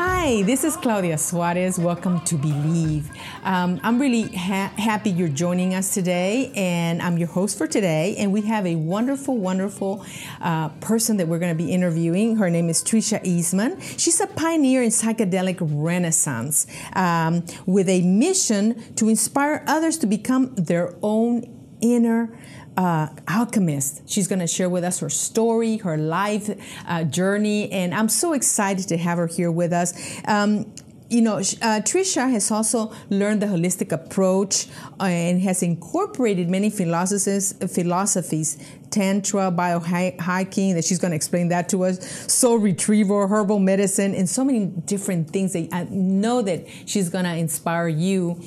Hi, this is Claudia Suarez. Welcome to Believe. Um, I'm really ha- happy you're joining us today, and I'm your host for today. And we have a wonderful, wonderful uh, person that we're going to be interviewing. Her name is Tricia Eastman. She's a pioneer in psychedelic renaissance um, with a mission to inspire others to become their own inner uh, alchemist. She's going to share with us her story, her life uh, journey, and I'm so excited to have her here with us. Um, you know, uh, Tricia has also learned the holistic approach uh, and has incorporated many philosophies, philosophies tantra, biohacking, that she's going to explain that to us, soul retrieval, herbal medicine, and so many different things that I know that she's going to inspire you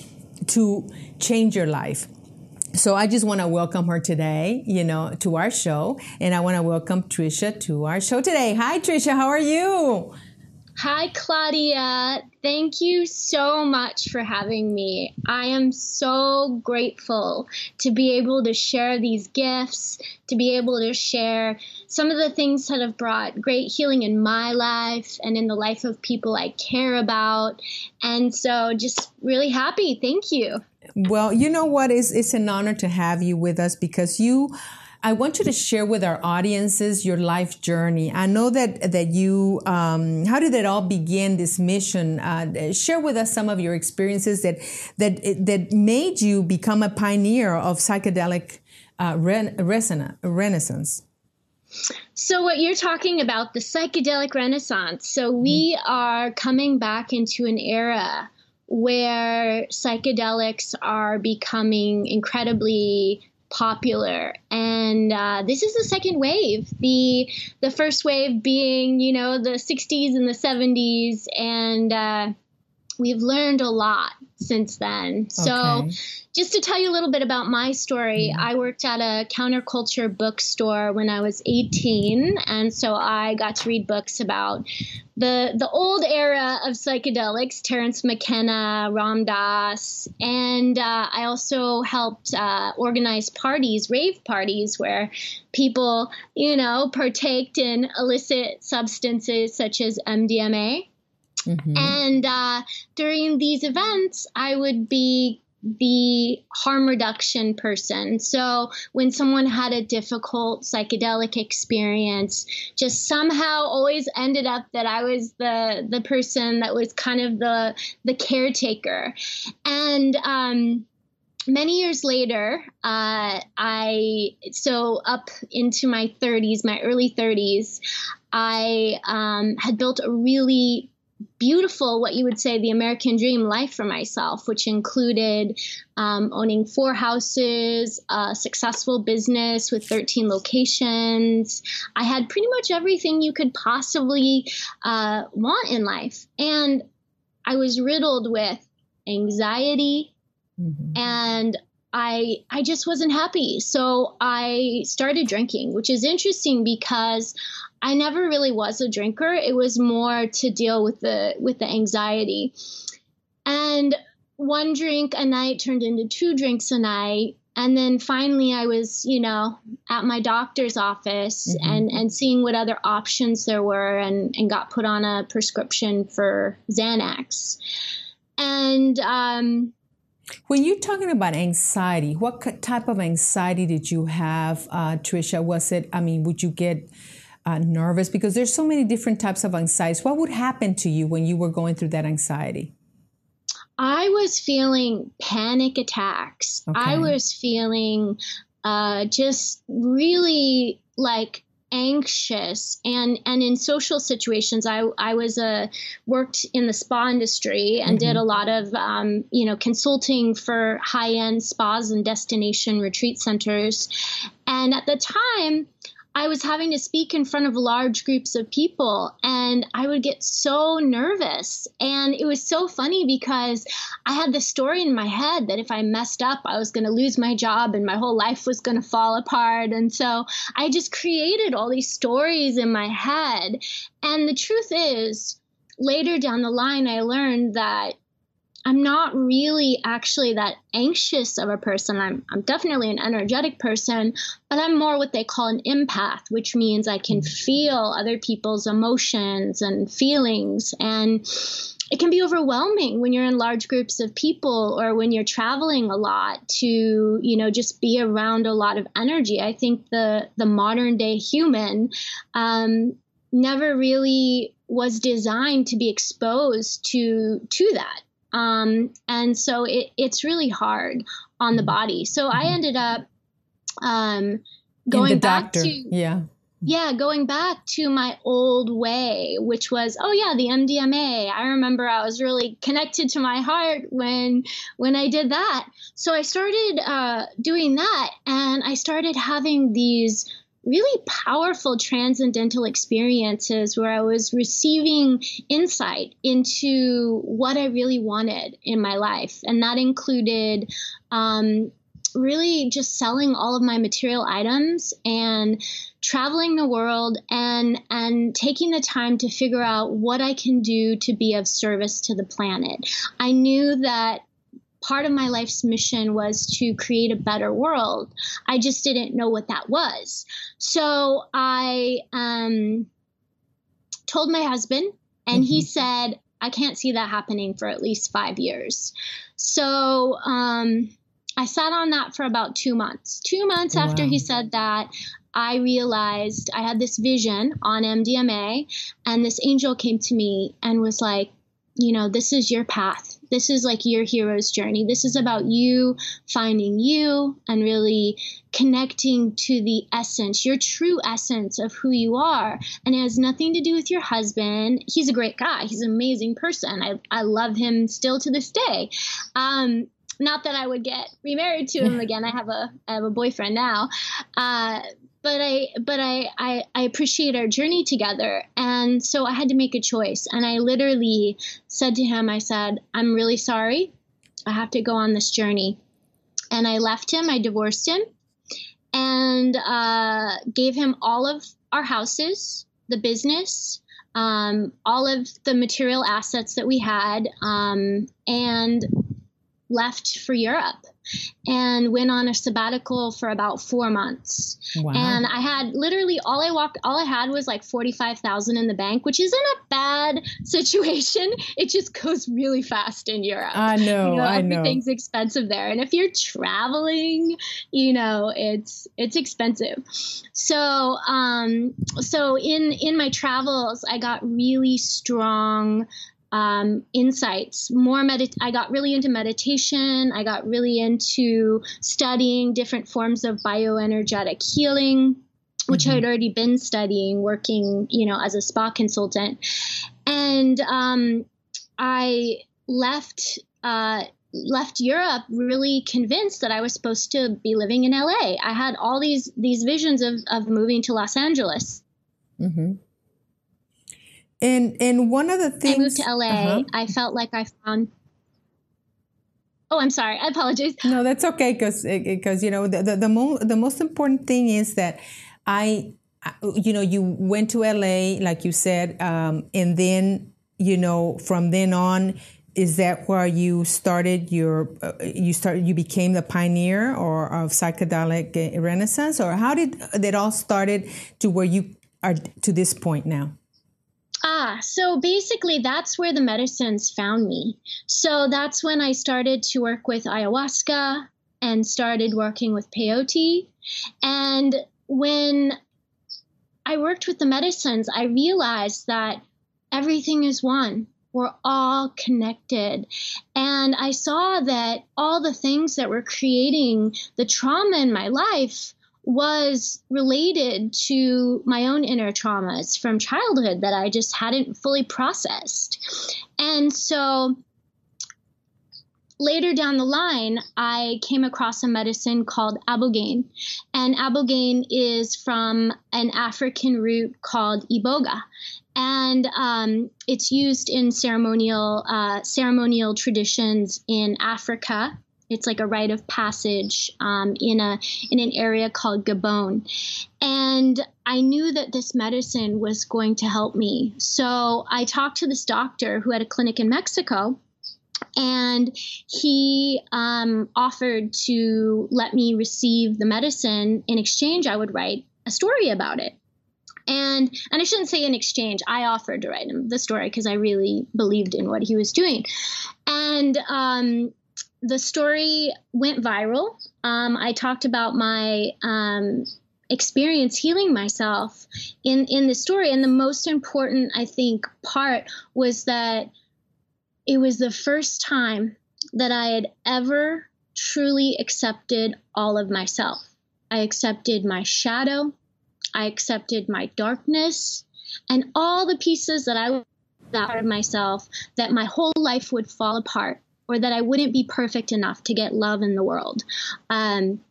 to change your life. So I just want to welcome her today, you know, to our show. And I want to welcome Tricia to our show today. Hi, Tricia. How are you? Hi, Claudia. Thank you so much for having me. I am so grateful to be able to share these gifts, to be able to share some of the things that have brought great healing in my life and in the life of people I care about. And so just really happy. Thank you. Well, you know what? It's, it's an honor to have you with us because you I want you to share with our audiences your life journey. I know that that you. Um, how did it all begin? This mission. Uh, share with us some of your experiences that that that made you become a pioneer of psychedelic uh, renaissance. So, what you're talking about, the psychedelic renaissance. So, we mm-hmm. are coming back into an era where psychedelics are becoming incredibly popular. And uh, this is the second wave. The the first wave being you know the 60s and the 70s and uh, we've learned a lot since then. So, just to tell you a little bit about my story, I worked at a counterculture bookstore when I was 18, and so I got to read books about the the old era of psychedelics, Terence McKenna, Ram Dass, and uh, I also helped uh, organize parties, rave parties, where people, you know, partaked in illicit substances such as MDMA. Mm-hmm. And uh, during these events, I would be the harm reduction person. So when someone had a difficult psychedelic experience, just somehow always ended up that I was the the person that was kind of the the caretaker. And um, many years later, uh, I so up into my 30s, my early 30s, I um, had built a really beautiful, what you would say, the American dream life for myself, which included um, owning four houses, a successful business with 13 locations. I had pretty much everything you could possibly uh, want in life. And I was riddled with anxiety mm-hmm. and I I just wasn't happy. So I started drinking, which is interesting because I never really was a drinker. It was more to deal with the with the anxiety. And one drink a night turned into two drinks a night. And then finally I was, you know, at my doctor's office mm-hmm. and, and seeing what other options there were and, and got put on a prescription for Xanax. And um, when you're talking about anxiety, what type of anxiety did you have, uh, Tricia? Was it, I mean, would you get uh, nervous? Because there's so many different types of anxieties. What would happen to you when you were going through that anxiety? I was feeling panic attacks. Okay. I was feeling uh, just really like anxious and and in social situations i i was a uh, worked in the spa industry and mm-hmm. did a lot of um, you know consulting for high end spas and destination retreat centers and at the time I was having to speak in front of large groups of people and I would get so nervous. And it was so funny because I had this story in my head that if I messed up, I was going to lose my job and my whole life was going to fall apart. And so I just created all these stories in my head. And the truth is, later down the line, I learned that I'm not really actually that anxious of a person. I'm, I'm definitely an energetic person, but I'm more what they call an empath, which means I can feel other people's emotions and feelings. And it can be overwhelming when you're in large groups of people or when you're traveling a lot to, you know, just be around a lot of energy. I think the, the modern day human um, never really was designed to be exposed to to that um, and so it, it's really hard on the mm-hmm. body. So I mm-hmm. ended up um, going back doctor. to yeah. Yeah, going back to my old way, which was, oh yeah, the MDMA. I remember I was really connected to my heart when when I did that. So I started uh, doing that, and I started having these really powerful transcendental experiences where I was receiving insight into what I really wanted in my life. And that included um, really just selling all of my material items and traveling the world and and taking the time to figure out what I can do to be of service to the planet. I knew that part of my life's mission was to create a better world. I just didn't know what that was. So I um, told my husband, and mm-hmm. he said, I can't see that happening for at least five years. So um, I sat on that for about two months. Two months wow. after he said that, I realized I had this vision on MDMA, and this angel came to me and was like, you know, this is your path. This is like your hero's journey. This is about you finding you and really connecting to the essence, your true essence of who you are. And it has nothing to do with your husband. He's a great guy, he's an amazing person. I, I love him still to this day. Um, not that I would get remarried to him again. I have a I have a boyfriend now, uh, but I but I, I I appreciate our journey together. And so I had to make a choice. And I literally said to him I said I'm really sorry. I have to go on this journey. And I left him I divorced him and uh, gave him all of our houses the business um, all of the material assets that we had um, and left for Europe and went on a sabbatical for about four months. Wow. And I had literally all I walked, all I had was like 45,000 in the bank, which isn't a bad situation. It just goes really fast in Europe. I know, you know I know. Everything's expensive there. And if you're traveling, you know, it's, it's expensive. So, um, so in, in my travels, I got really strong um, insights. More medit- I got really into meditation. I got really into studying different forms of bioenergetic healing, which mm-hmm. I had already been studying, working, you know, as a spa consultant. And um, I left. Uh, left Europe really convinced that I was supposed to be living in LA. I had all these these visions of of moving to Los Angeles. Mm-hmm. And and one of the things I moved to LA, uh-huh. I felt like I found. Oh, I'm sorry. I apologize. No, that's okay because because you know the the the, mo- the most important thing is that I you know you went to LA like you said um, and then you know from then on is that where you started your uh, you started you became the pioneer or of psychedelic renaissance or how did it all started to where you are to this point now Ah, so basically, that's where the medicines found me. So that's when I started to work with ayahuasca and started working with peyote. And when I worked with the medicines, I realized that everything is one. We're all connected. And I saw that all the things that were creating the trauma in my life was related to my own inner traumas from childhood that I just hadn't fully processed. And so later down the line, I came across a medicine called ibogaine. And ibogaine is from an African root called iboga. And um, it's used in ceremonial uh, ceremonial traditions in Africa it's like a rite of passage um, in a in an area called Gabon, and I knew that this medicine was going to help me. So I talked to this doctor who had a clinic in Mexico, and he um, offered to let me receive the medicine in exchange. I would write a story about it. And and i shouldn't say in exchange. I offered to write him the story because i really believed in what he was doing. And um, the story went viral. Um, i talked about my um, experience healing myself in in the story. And the most important i think part was that it was the first time that I had ever truly accepted all of myself. I accepted my shadow, I accepted my darkness, and all the pieces that I out of myself that my whole life would fall apart or that I wouldn't be perfect enough to get love in the world. Um,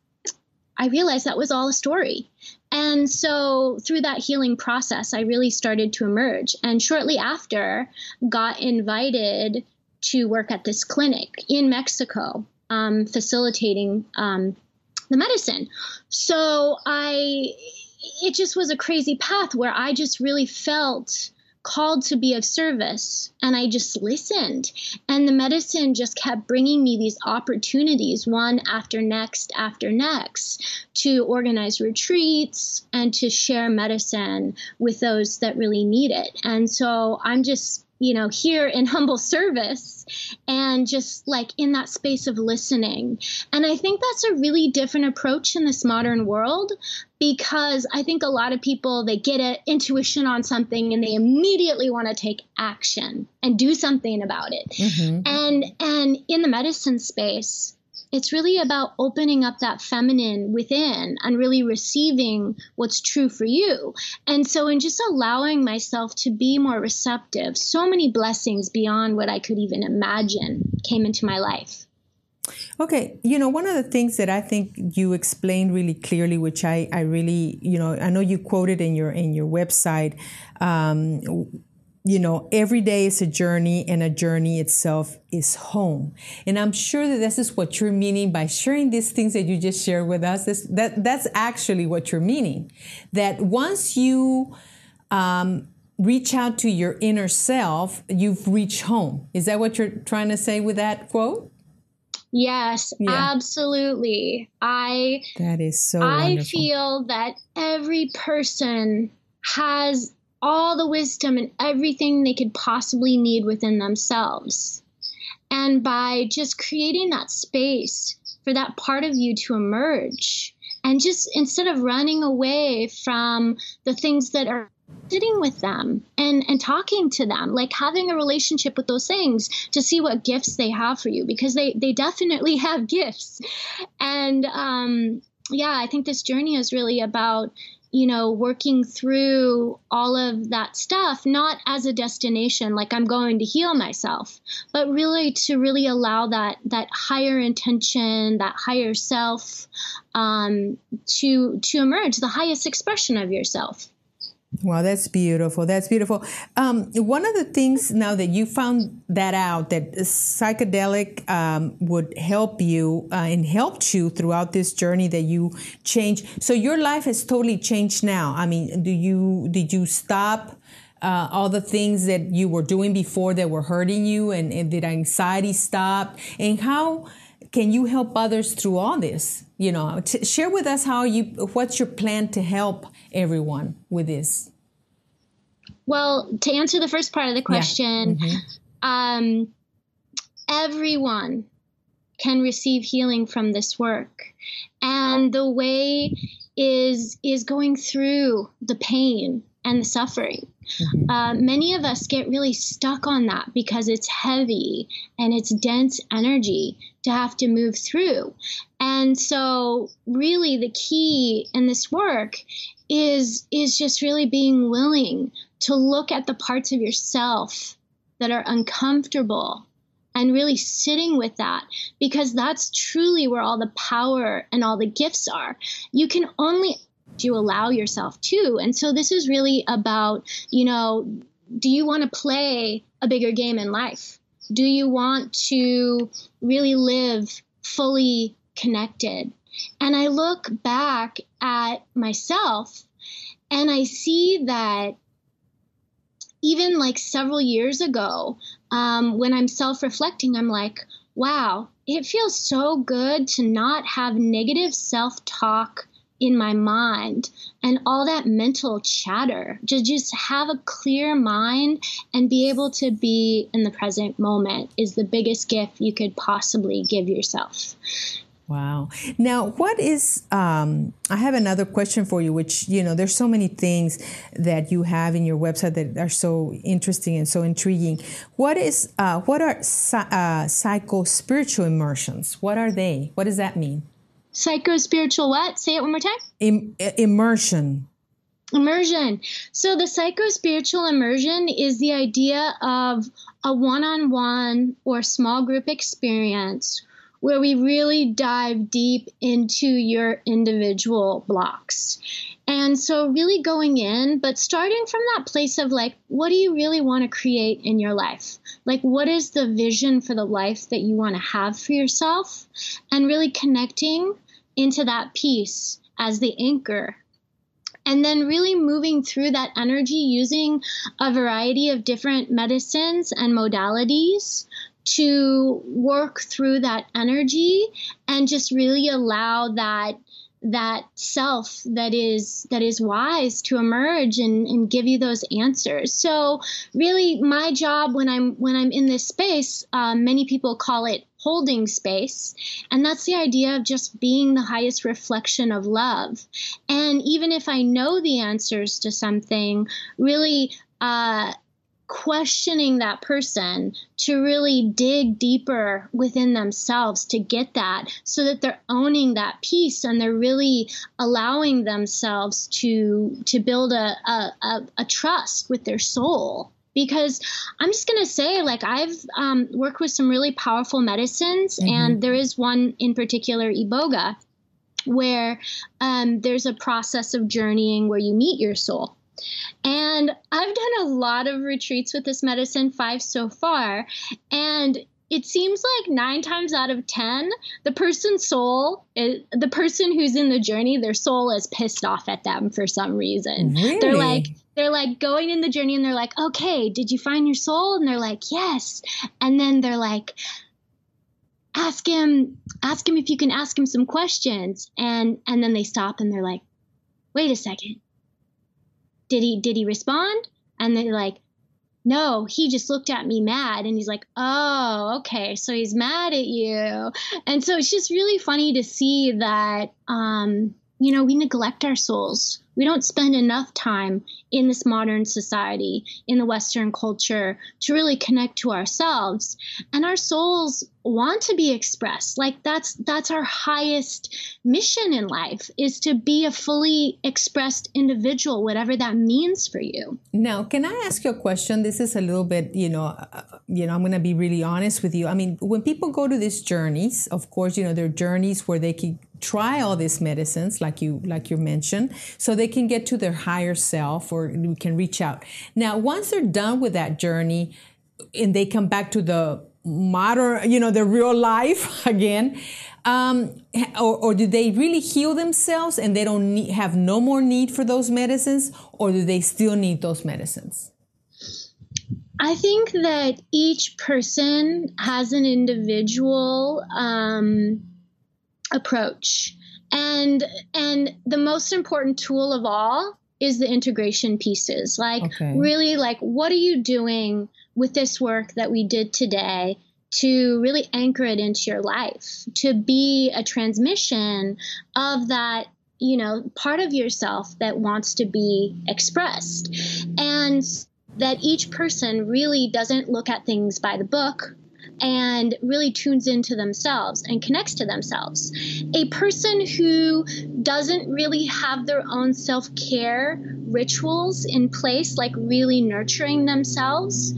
I realized that was all a story. And so through that healing process, I really started to emerge. And shortly after, got invited to work at this clinic in Mexico, um, facilitating um, the medicine. So I, it just was a crazy path where I just really felt called to be of service and I just listened. And the medicine just kept bringing me these opportunities, one after next after next, to organize retreats and to share medicine with those that really need it. And so I'm just you know, here in humble service and just like in that space of listening. And I think that's a really different approach in this modern world because I think a lot of people they get an intuition on something and they immediately want to take action and do something about it. Mm-hmm. And and in the medicine space, it's really about opening up that feminine within and really receiving what's true for you. And so, in just allowing myself to be more receptive, so many blessings beyond what I could even imagine came into my life. Okay, you know, one of the things that I think you explained really clearly, which I, I really, you know, I know you quoted in your in your website, um, you know, every day is a journey and a journey itself is home. And I'm sure that this is what you're meaning by sharing these things that you just shared with us. This, that, that's actually what you're meaning. That once you, um, reach out to your inner self, you've reached home. Is that what you're trying to say with that quote? Yes, yeah. absolutely. I That is so I wonderful. feel that every person has all the wisdom and everything they could possibly need within themselves. And by just creating that space for that part of you to emerge, and just instead of running away from the things that are sitting with them and and talking to them like having a relationship with those things to see what gifts they have for you because they they definitely have gifts and um yeah i think this journey is really about you know, working through all of that stuff, not as a destination, like I'm going to heal myself, but really to really allow that that higher intention, that higher self, um, to to emerge, the highest expression of yourself. Wow, that's beautiful. That's beautiful. Um, one of the things now that you found that out that psychedelic um, would help you uh, and helped you throughout this journey that you changed. So your life has totally changed now. I mean, do you did you stop? Uh, all the things that you were doing before that were hurting you and, and did anxiety stop and how can you help others through all this you know t- share with us how you what's your plan to help everyone with this well to answer the first part of the question yeah. mm-hmm. um, everyone can receive healing from this work and the way is is going through the pain and the suffering. Mm-hmm. Uh, many of us get really stuck on that because it's heavy and it's dense energy to have to move through. And so, really, the key in this work is is just really being willing to look at the parts of yourself that are uncomfortable and really sitting with that because that's truly where all the power and all the gifts are. You can only you allow yourself to. And so this is really about, you know, do you want to play a bigger game in life? Do you want to really live fully connected? And I look back at myself and I see that even like several years ago, um, when I'm self reflecting, I'm like, wow, it feels so good to not have negative self talk in my mind and all that mental chatter to just have a clear mind and be able to be in the present moment is the biggest gift you could possibly give yourself Wow. Now, what is, um, I have another question for you, which, you know, there's so many things that you have in your website that are so interesting and so intriguing. What is, uh, what are uh, psycho spiritual immersions? What are they? What does that mean? Psycho spiritual what? Say it one more time. Im- immersion. Immersion. So the psycho spiritual immersion is the idea of a one on one or small group experience where we really dive deep into your individual blocks. And so, really going in, but starting from that place of like, what do you really want to create in your life? Like, what is the vision for the life that you want to have for yourself? And really connecting into that piece as the anchor and then really moving through that energy using a variety of different medicines and modalities to work through that energy and just really allow that that self that is that is wise to emerge and, and give you those answers. So really my job when i'm when i'm in this space um, many people call it holding space. And that's the idea of just being the highest reflection of love. And even if i know the answers to something really uh, questioning that person to really dig deeper within themselves to get that so that they're owning that piece and they're really allowing themselves to to build a, a, a, a trust with their soul because i'm just going to say like i've um, worked with some really powerful medicines mm-hmm. and there is one in particular iboga where um, there's a process of journeying where you meet your soul and I've done a lot of retreats with this medicine, five so far. And it seems like nine times out of ten, the person's soul, is, the person who's in the journey, their soul is pissed off at them for some reason. Really? They're like, they're like going in the journey and they're like, okay, did you find your soul? And they're like, yes. And then they're like, ask him, ask him if you can ask him some questions. And and then they stop and they're like, wait a second did he did he respond? And they're like, no, he just looked at me mad. And he's like, oh, okay, so he's mad at you. And so it's just really funny to see that, um, you know, we neglect our souls we don't spend enough time in this modern society, in the Western culture, to really connect to ourselves. And our souls want to be expressed. Like that's that's our highest mission in life is to be a fully expressed individual, whatever that means for you. Now, can I ask you a question? This is a little bit, you know, uh, you know, I'm going to be really honest with you. I mean, when people go to these journeys, of course, you know, there are journeys where they can try all these medicines like you like you mentioned so they can get to their higher self or we can reach out. Now once they're done with that journey and they come back to the modern you know the real life again um, or, or do they really heal themselves and they don't need, have no more need for those medicines or do they still need those medicines? I think that each person has an individual um, approach. And and the most important tool of all is the integration pieces. Like okay. really like what are you doing with this work that we did today to really anchor it into your life, to be a transmission of that you know, part of yourself that wants to be expressed. And that each person really doesn't look at things by the book and really tunes into themselves and connects to themselves. A person who doesn't really have their own self care rituals in place, like really nurturing themselves,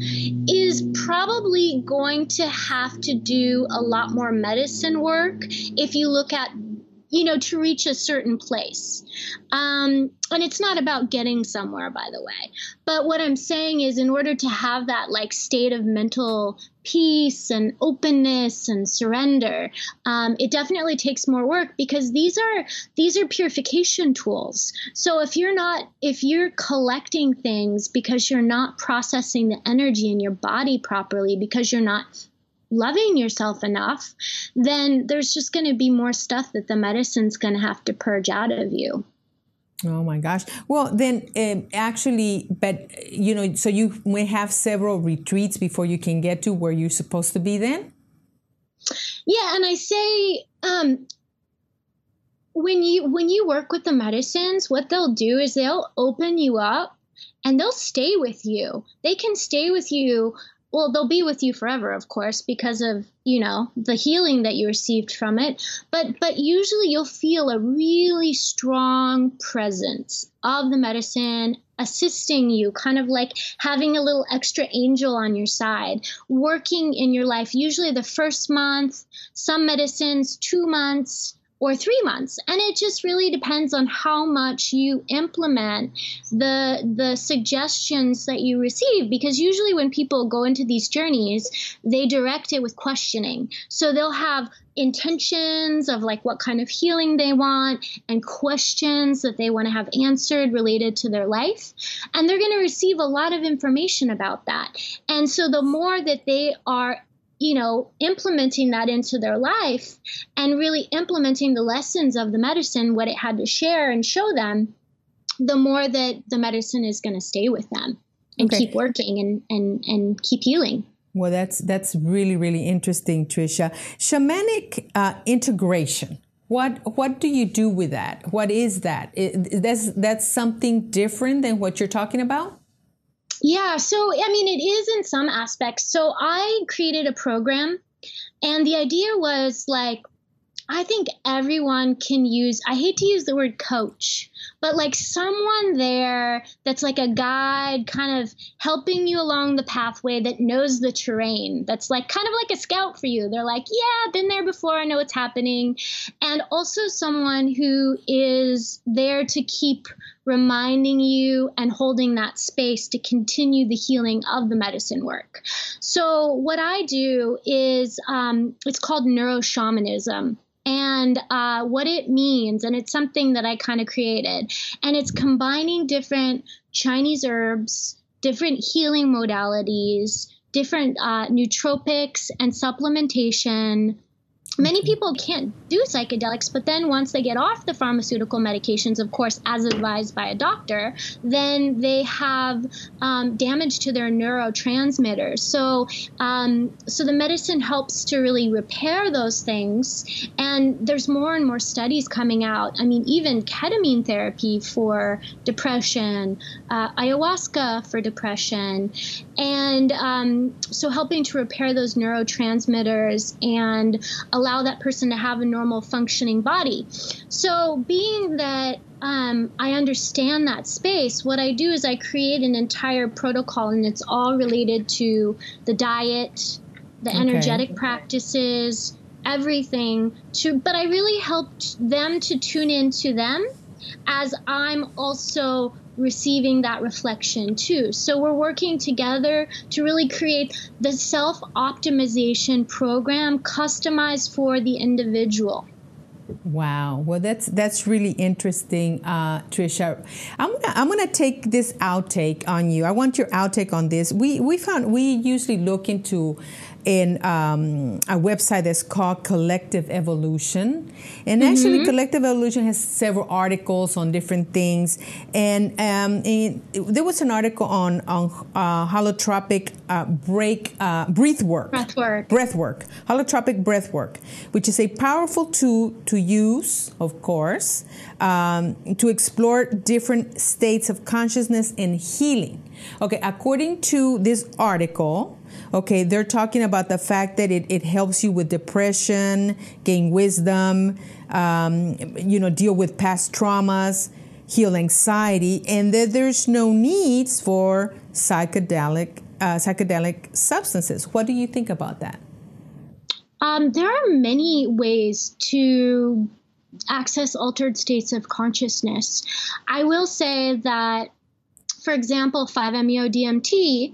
is probably going to have to do a lot more medicine work if you look at you know, to reach a certain place. Um, and it's not about getting somewhere, by the way. But what I'm saying is, in order to have that like state of mental peace and openness and surrender, um, it definitely takes more work because these are these are purification tools. So if you're not if you're collecting things because you're not processing the energy in your body properly because you're not loving yourself enough, then there's just going to be more stuff that the medicine's going to have to purge out of you. Oh my gosh. Well, then um, actually, but you know, so you may have several retreats before you can get to where you're supposed to be then? Yeah, and I say um, when you when you work with the medicines, what they'll do is they'll open you up and they'll stay with you. They can stay with you well they'll be with you forever of course because of you know the healing that you received from it. But but usually you'll feel a really strong presence of the medicine assisting you kind of like having a little extra angel on your side working in your life. Usually the first month some medicines 2 months or three months. And it just really depends on how much you implement the the suggestions that you receive. Because usually when people go into these journeys, they direct it with questioning. So they'll have intentions of like what kind of healing they want and questions that they want to have answered related to their life and they're going to receive a lot of information about that and so the more that they are you know, implementing that into their life and really implementing the lessons of the medicine, what it had to share and show them, the more that the medicine is going to stay with them and okay. keep working and, and, and keep healing. Well, that's that's really really interesting, Tricia. Shamanic uh, integration. What what do you do with that? What is that? It, that's that's something different than what you're talking about. Yeah, so I mean, it is in some aspects. So I created a program, and the idea was like, I think everyone can use, I hate to use the word coach, but like someone there that's like a guide, kind of helping you along the pathway that knows the terrain, that's like kind of like a scout for you. They're like, yeah, I've been there before, I know what's happening. And also someone who is there to keep reminding you and holding that space to continue the healing of the medicine work. So, what I do is um, it's called neuroshamanism and uh, what it means. And it's something that I kind of created. And it's combining different Chinese herbs, different healing modalities, different uh, nootropics and supplementation Many people can't do psychedelics, but then once they get off the pharmaceutical medications, of course, as advised by a doctor, then they have um, damage to their neurotransmitters. So, um, so the medicine helps to really repair those things. And there's more and more studies coming out. I mean, even ketamine therapy for depression, uh, ayahuasca for depression, and um, so helping to repair those neurotransmitters and allow that person to have a normal functioning body. So, being that um, I understand that space, what I do is I create an entire protocol, and it's all related to the diet, the okay. energetic practices, everything. To, but I really helped them to tune into them as I'm also receiving that reflection too. So we're working together to really create the self optimization program customized for the individual. Wow. Well, that's that's really interesting, uh, Tricia. I'm gonna I'm gonna take this outtake on you. I want your outtake on this. We we found we usually look into in um, a website that's called Collective Evolution. And mm-hmm. actually, Collective Evolution has several articles on different things. And, um, there was an article on, on uh, holotropic uh, break, uh, breath work. Breath work. Breath work. Holotropic breath work, which is a powerful tool to use, of course, um, to explore different states of consciousness and healing. Okay, according to this article, Okay, they're talking about the fact that it, it helps you with depression, gain wisdom, um, you know, deal with past traumas, heal anxiety, and that there's no needs for psychedelic uh, psychedelic substances. What do you think about that? Um, there are many ways to access altered states of consciousness. I will say that, for example, 5-MeO DMT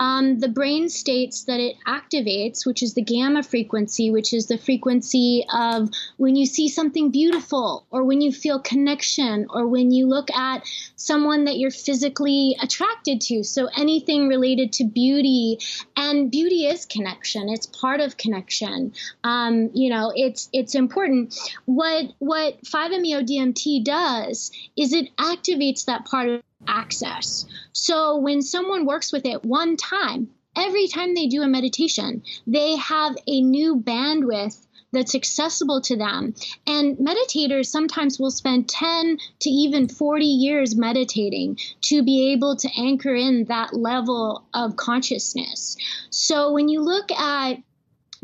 um, the brain states that it activates, which is the gamma frequency, which is the frequency of when you see something beautiful, or when you feel connection, or when you look at someone that you're physically attracted to. So anything related to beauty, and beauty is connection. It's part of connection. Um, you know, it's it's important. What what 5-MeO DMT does is it activates that part of access. So when someone works with it one time, every time they do a meditation, they have a new bandwidth that's accessible to them. And meditators sometimes will spend 10 to even 40 years meditating to be able to anchor in that level of consciousness. So when you look at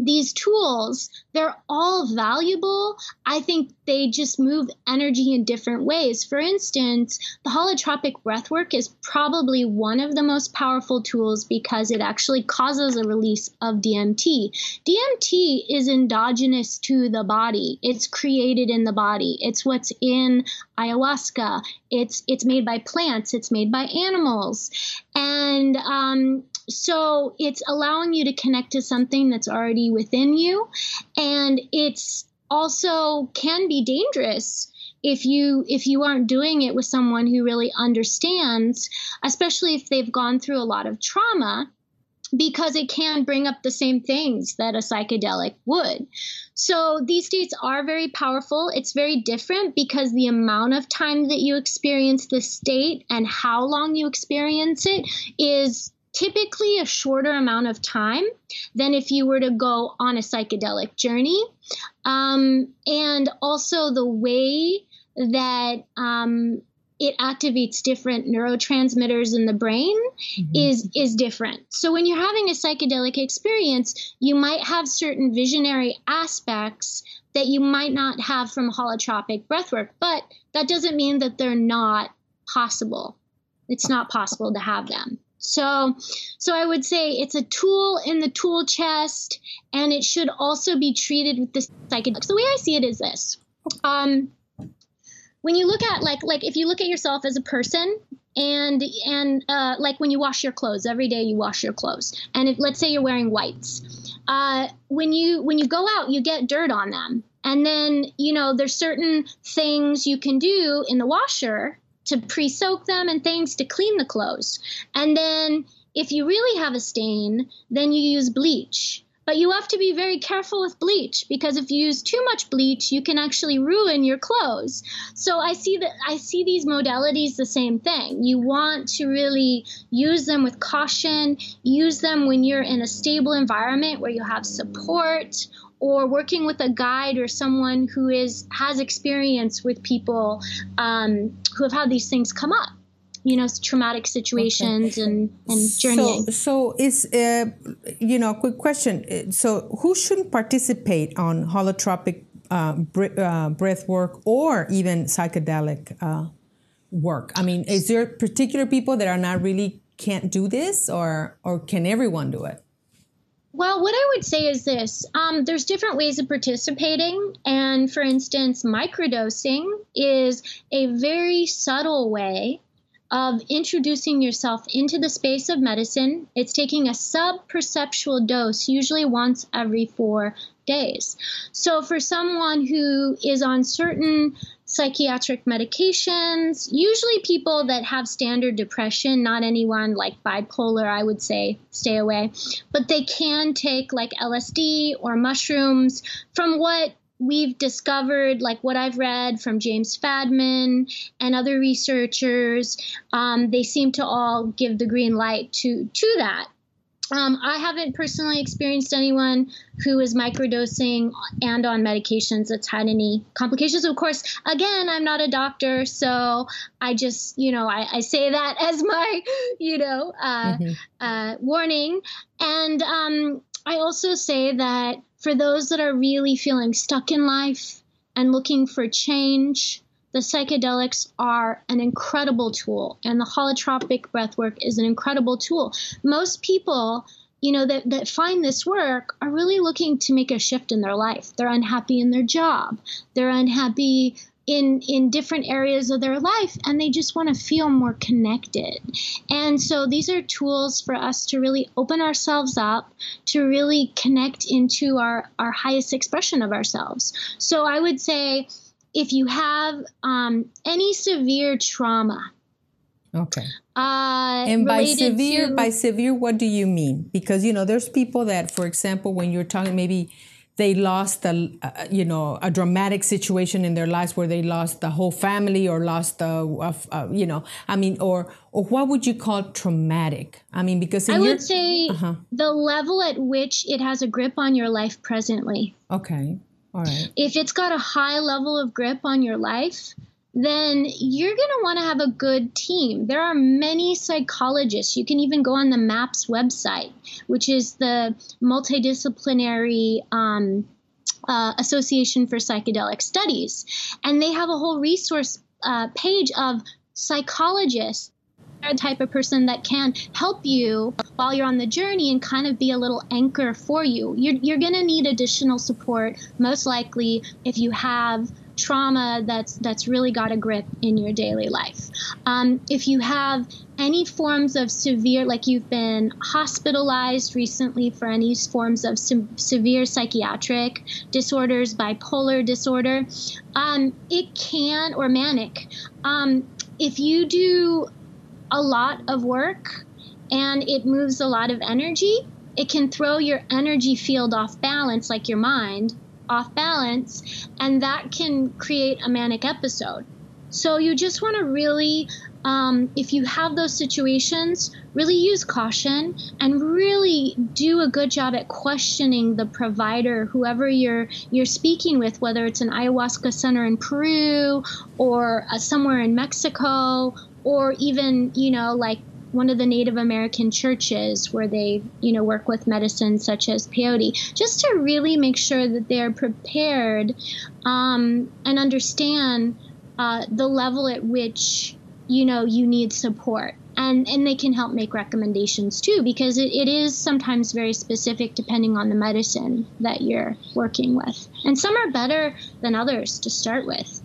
these tools, they're all valuable. I think they just move energy in different ways. For instance, the holotropic breathwork is probably one of the most powerful tools because it actually causes a release of DMT. DMT is endogenous to the body. It's created in the body. It's what's in ayahuasca. It's it's made by plants. It's made by animals, and um, so it's allowing you to connect to something that's already within you and it's also can be dangerous if you if you aren't doing it with someone who really understands especially if they've gone through a lot of trauma because it can bring up the same things that a psychedelic would. So these states are very powerful. It's very different because the amount of time that you experience the state and how long you experience it is typically a shorter amount of time than if you were to go on a psychedelic journey. Um, and also the way that um, it activates different neurotransmitters in the brain mm-hmm. is is different. So when you're having a psychedelic experience, you might have certain visionary aspects that you might not have from holotropic breathwork, but that doesn't mean that they're not possible. It's not possible to have them. So, so I would say it's a tool in the tool chest, and it should also be treated with the psychedelics. The way I see it is this: um, when you look at like like if you look at yourself as a person, and and uh, like when you wash your clothes every day, you wash your clothes, and if let's say you're wearing whites, uh, when you when you go out, you get dirt on them, and then you know there's certain things you can do in the washer to pre soak them and things to clean the clothes. And then if you really have a stain, then you use bleach. But you have to be very careful with bleach because if you use too much bleach, you can actually ruin your clothes. So I see that I see these modalities the same thing. You want to really use them with caution, use them when you're in a stable environment where you have support or working with a guide or someone who is has experience with people um, who have had these things come up you know traumatic situations okay. and and journeying. so, so is uh, you know quick question. So who shouldn't participate on holotropic uh, uh, breath work or even psychedelic uh, work? I mean is there particular people that are not really can't do this or or can everyone do it well, what I would say is this um, there's different ways of participating. And for instance, microdosing is a very subtle way of introducing yourself into the space of medicine. It's taking a sub perceptual dose, usually once every four days. So, for someone who is on certain psychiatric medications, usually people that have standard depression, not anyone like bipolar, I would say stay away, but they can take like LSD or mushrooms. From what we've discovered, like what I've read from James Fadiman and other researchers, um, they seem to all give the green light to to that. Um, I haven't personally experienced anyone who is microdosing and on medications that's had any complications. Of course, again, I'm not a doctor, so I just, you know, I, I say that as my, you know, uh, mm-hmm. uh, warning. And um, I also say that for those that are really feeling stuck in life and looking for change, the psychedelics are an incredible tool, and the holotropic breathwork is an incredible tool. Most people you know that that find this work are really looking to make a shift in their life. They're unhappy in their job. They're unhappy in in different areas of their life and they just want to feel more connected. And so these are tools for us to really open ourselves up to really connect into our our highest expression of ourselves. So i would say if you have um, any severe trauma Okay. Uh, and by severe, to, by severe, what do you mean? Because you know, there's people that, for example, when you're talking, maybe they lost a, uh, you know, a dramatic situation in their lives where they lost the whole family or lost a, uh, you know, I mean, or or what would you call traumatic? I mean, because I would say uh-huh. the level at which it has a grip on your life presently. Okay. Right. If it's got a high level of grip on your life, then you're going to want to have a good team. There are many psychologists. You can even go on the MAPS website, which is the multidisciplinary um, uh, Association for Psychedelic Studies. And they have a whole resource uh, page of psychologists a type of person that can help you while you're on the journey and kind of be a little anchor for you. You're, you're going to need additional support, most likely, if you have trauma that's that's really got a grip in your daily life. Um, if you have any forms of severe, like you've been hospitalized recently for any forms of se- severe psychiatric disorders, bipolar disorder, um, it can, or manic. Um, if you do a lot of work and it moves a lot of energy, it can throw your energy field off balance, like your mind, off balance, and that can create a manic episode. So you just want to really, um, if you have those situations, really use caution and really do a good job at questioning the provider, whoever you're you're speaking with, whether it's an ayahuasca center in Peru or uh, somewhere in Mexico, or even you know like one of the Native American churches where they, you know, work with medicines such as peyote, just to really make sure that they're prepared um, and understand uh, the level at which, you know, you need support. And, and they can help make recommendations too, because it, it is sometimes very specific depending on the medicine that you're working with. And some are better than others to start with.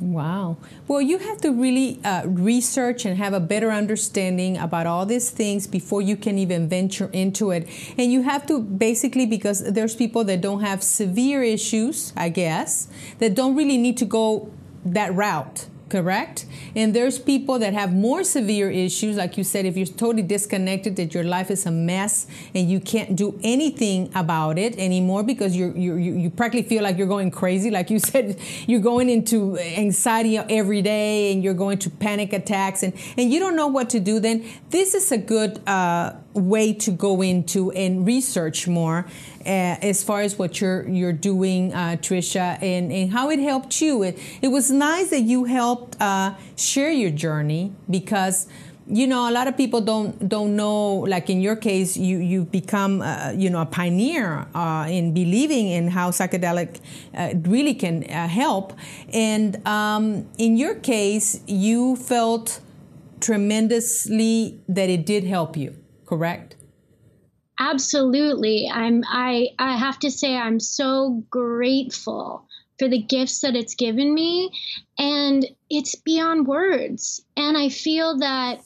Wow. Well, you have to really uh, research and have a better understanding about all these things before you can even venture into it. And you have to basically, because there's people that don't have severe issues, I guess, that don't really need to go that route correct? And there's people that have more severe issues, like you said, if you're totally disconnected, that your life is a mess and you can't do anything about it anymore because you're, you're you practically feel like you're going crazy. Like you said, you're going into anxiety every day and you're going to panic attacks and, and you don't know what to do. Then this is a good uh, way to go into and research more uh, as far as what you're you're doing, uh, Tricia, and, and how it helped you. It, it was nice that you helped uh, share your journey because you know a lot of people don't don't know like in your case you you've become uh, you know a pioneer uh, in believing in how psychedelic uh, really can uh, help and um, in your case you felt tremendously that it did help you correct Absolutely. I'm I I have to say I'm so grateful for the gifts that it's given me and it's beyond words. And I feel that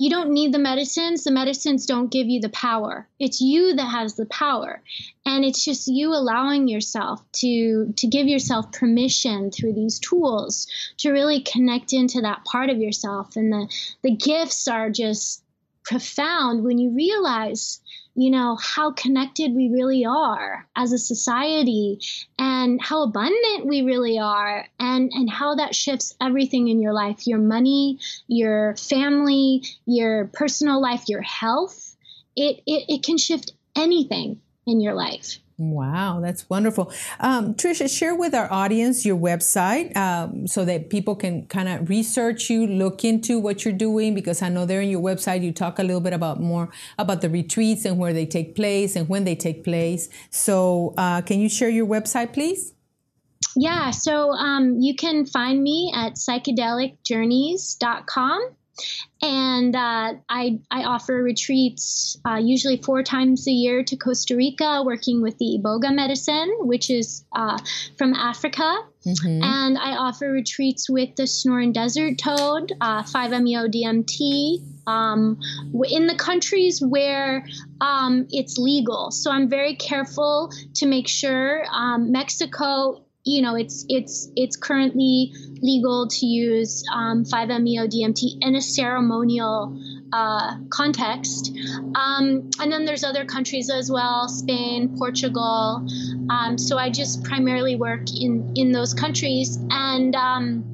you don't need the medicines. The medicines don't give you the power. It's you that has the power. And it's just you allowing yourself to to give yourself permission through these tools to really connect into that part of yourself. And the the gifts are just profound when you realize you know how connected we really are as a society and how abundant we really are and and how that shifts everything in your life your money your family your personal life your health. It it, it can shift anything in your life Wow, that's wonderful. Um, Tricia, share with our audience your website um, so that people can kind of research you, look into what you're doing, because I know there in your website you talk a little bit about more about the retreats and where they take place and when they take place. So, uh, can you share your website, please? Yeah, so um, you can find me at psychedelicjourneys.com and uh, I, I offer retreats uh, usually four times a year to Costa Rica, working with the Iboga medicine, which is uh, from Africa. Mm-hmm. And I offer retreats with the Sonoran Desert Toad, 5-MeO uh, DMT, um, in the countries where um, it's legal. So I'm very careful to make sure um, Mexico you know it's it's it's currently legal to use um, 5-MeO DMT in a ceremonial uh, context. Um, and then there's other countries as well, Spain, Portugal. Um, so I just primarily work in in those countries, and um,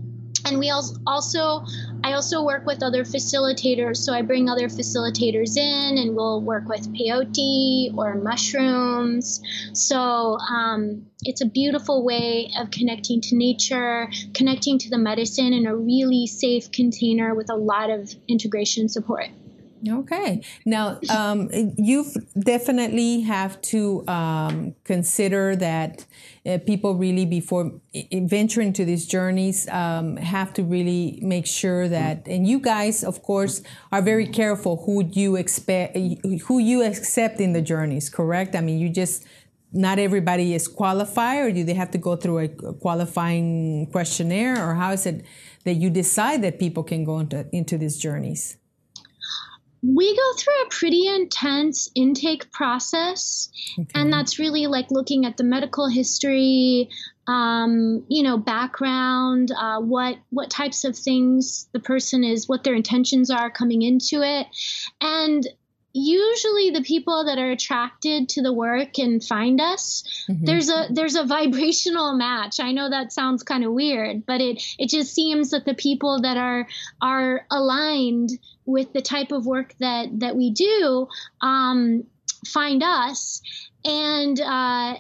and we also I also work with other facilitators. So I bring other facilitators in, and we'll work with peyote or mushrooms. So um, it's a beautiful way of connecting to nature, connecting to the medicine in a really safe container with a lot of integration support. Okay. Now, um, you definitely have to um, consider that uh, people really, before venturing into these journeys, um, have to really make sure that, and you guys, of course, are very careful who you expect, who you accept in the journeys. Correct? I mean, you just not everybody is qualified, or do they have to go through a qualifying questionnaire, or how is it that you decide that people can go into, into these journeys? We go through a pretty intense intake process okay. and that's really like looking at the medical history um, you know background uh, what what types of things the person is what their intentions are coming into it and usually the people that are attracted to the work and find us mm-hmm. there's a there's a vibrational match i know that sounds kind of weird but it it just seems that the people that are are aligned with the type of work that that we do um, find us. And uh,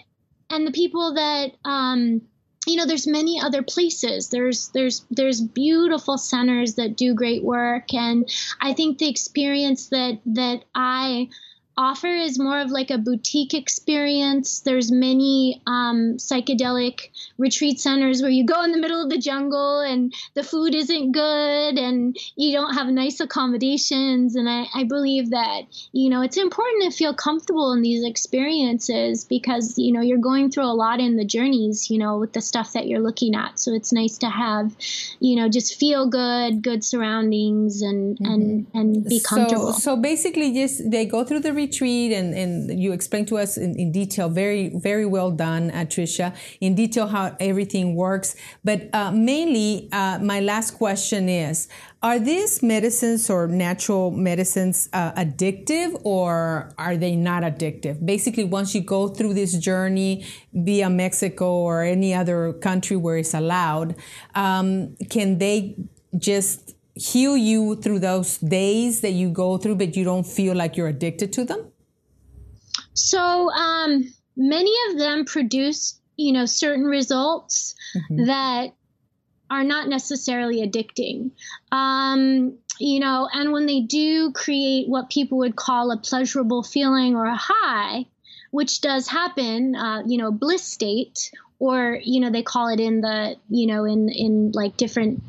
and the people that um, you know there's many other places. There's there's there's beautiful centers that do great work. And i think the experience that that i offer is more of like a boutique experience. There's many um, psychedelic retreat centers where you go in the middle of the jungle and the food isn't good and you don't have nice accommodations. And I, I believe that, you know, it's important to feel comfortable in these experiences because, you know, you're going through a lot in the journeys, you know, with the stuff that you're looking at. So it's nice to have, you know, just feel good, good surroundings and, mm-hmm. and, and be comfortable. So, so basically just they go through the retreat and, and you explained to us in, in detail, very, very well done, uh, Tricia, in detail how everything works. But uh, mainly, uh, my last question is, are these medicines or natural medicines uh, addictive or are they not addictive? Basically, once you go through this journey via Mexico or any other country where it's allowed, um, can they just heal you through those days that you go through, but you don't feel like you're addicted to them? So, um, many of them produce, you know, certain results mm-hmm. that are not necessarily addicting. Um, you know, and when they do create what people would call a pleasurable feeling or a high, which does happen, uh, you know, bliss state, or you know, they call it in the, you know, in in like different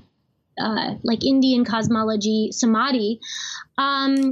uh, like Indian cosmology samadhi, um,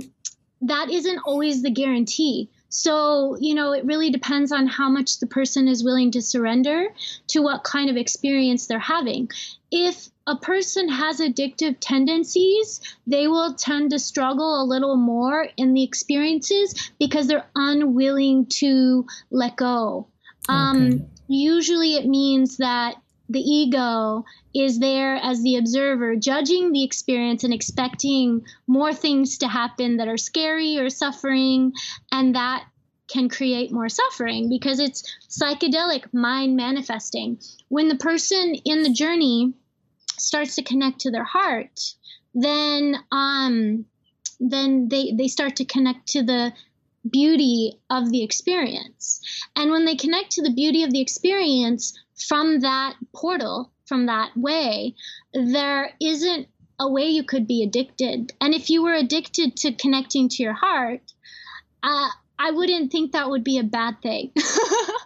that isn't always the guarantee. So, you know, it really depends on how much the person is willing to surrender to what kind of experience they're having. If a person has addictive tendencies, they will tend to struggle a little more in the experiences because they're unwilling to let go. Um. Usually it means that the ego is there as the observer, judging the experience and expecting more things to happen that are scary or suffering, and that can create more suffering because it's psychedelic mind manifesting. When the person in the journey starts to connect to their heart, then um, then they they start to connect to the beauty of the experience. And when they connect to the beauty of the experience, from that portal, from that way, there isn't a way you could be addicted. And if you were addicted to connecting to your heart, uh, I wouldn't think that would be a bad thing.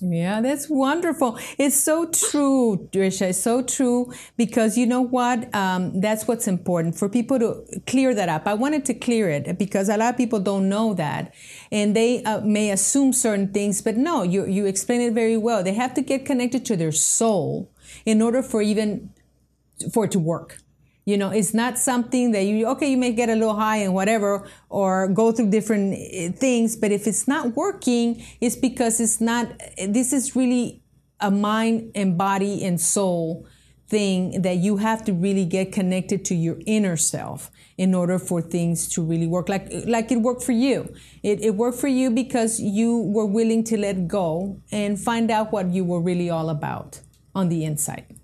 Yeah, that's wonderful. It's so true, Tricia. It's so true because you know what? Um, that's what's important for people to clear that up. I wanted to clear it because a lot of people don't know that, and they uh, may assume certain things. But no, you you explain it very well. They have to get connected to their soul in order for even for it to work. You know, it's not something that you, okay, you may get a little high and whatever, or go through different eh, things, but if it's not working, it's because it's not, this is really a mind and body and soul thing that you have to really get connected to your inner self in order for things to really work. Like like it worked for you. It, it worked for you because you were willing to let go and find out what you were really all about on the inside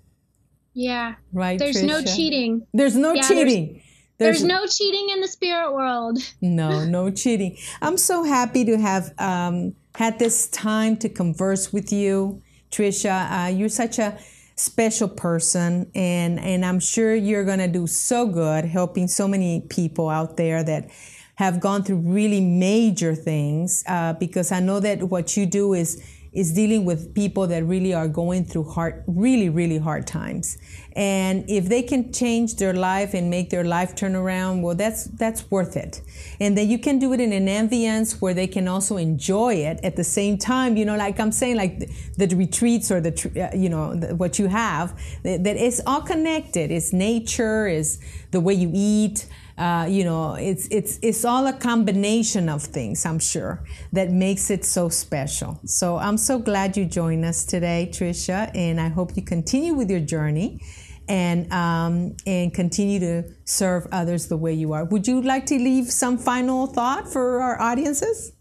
yeah. Right. There's Tricia? no cheating. There's no Yeah, cheating. There's, no cheating in the spirit world. no, no cheating. I'm so happy to have um, had this time to converse with you, Tricia. Uh, you're such a special person, and and I'm sure you're gonna do so good helping so many people out there that have gone through really major things. Uh, because I know that what you do is is dealing with people that really are going through hard, really, really hard times. And if they can change their life and make their life turn around, well, that's that's worth it. And then you can do it in an ambience where they can also enjoy it at the same time. You know, like I'm saying, like the, the retreats or the uh, you know the, what you have, that, that it's all connected. It's nature, is the way you eat. Uh, you know, it's it's it's all a combination of things. I'm sure that makes it so special. So I'm so glad you joined us today, Tricia, and I hope you continue with your journey and um, and continue to serve others the way you are. Would you like to leave some final thought for our audiences?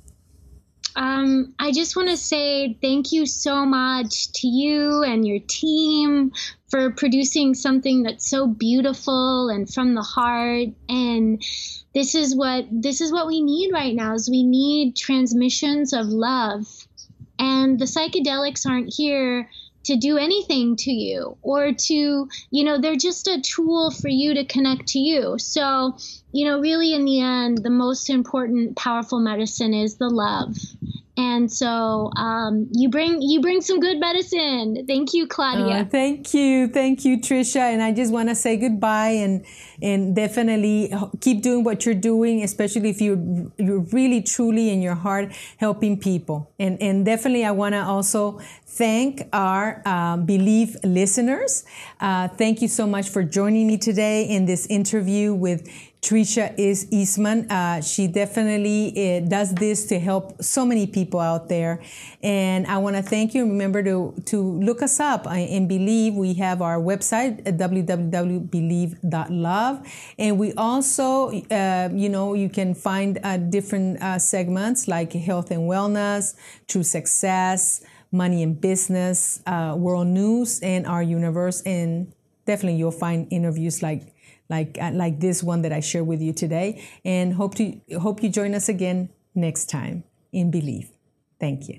Um, I just want to say thank you so much to you and your team for producing something that's so beautiful and from the heart. And this is what this is what we need right now. Is we need transmissions of love, and the psychedelics aren't here to do anything to you or to you know they're just a tool for you to connect to you so you know really in the end the most important powerful medicine is the love and so um, you bring you bring some good medicine. Thank you, Claudia. Uh, thank you, thank you, Tricia. And I just want to say goodbye and and definitely keep doing what you're doing, especially if you you're really truly in your heart helping people. And and definitely I want to also thank our um, Believe listeners. Uh, thank you so much for joining me today in this interview with Tricia is Eastman. Uh, she definitely uh, does this to help so many people out there. And I want to thank you. Remember to, to look us up and Believe. We have our website at www.believe.love. And we also, uh, you know, you can find uh, different uh, segments like health and wellness, true success, money and business, uh, world news, and our universe. And definitely you'll find interviews like like uh, like this one that I share with you today. And hope to hope you join us again next time in believe. Thank you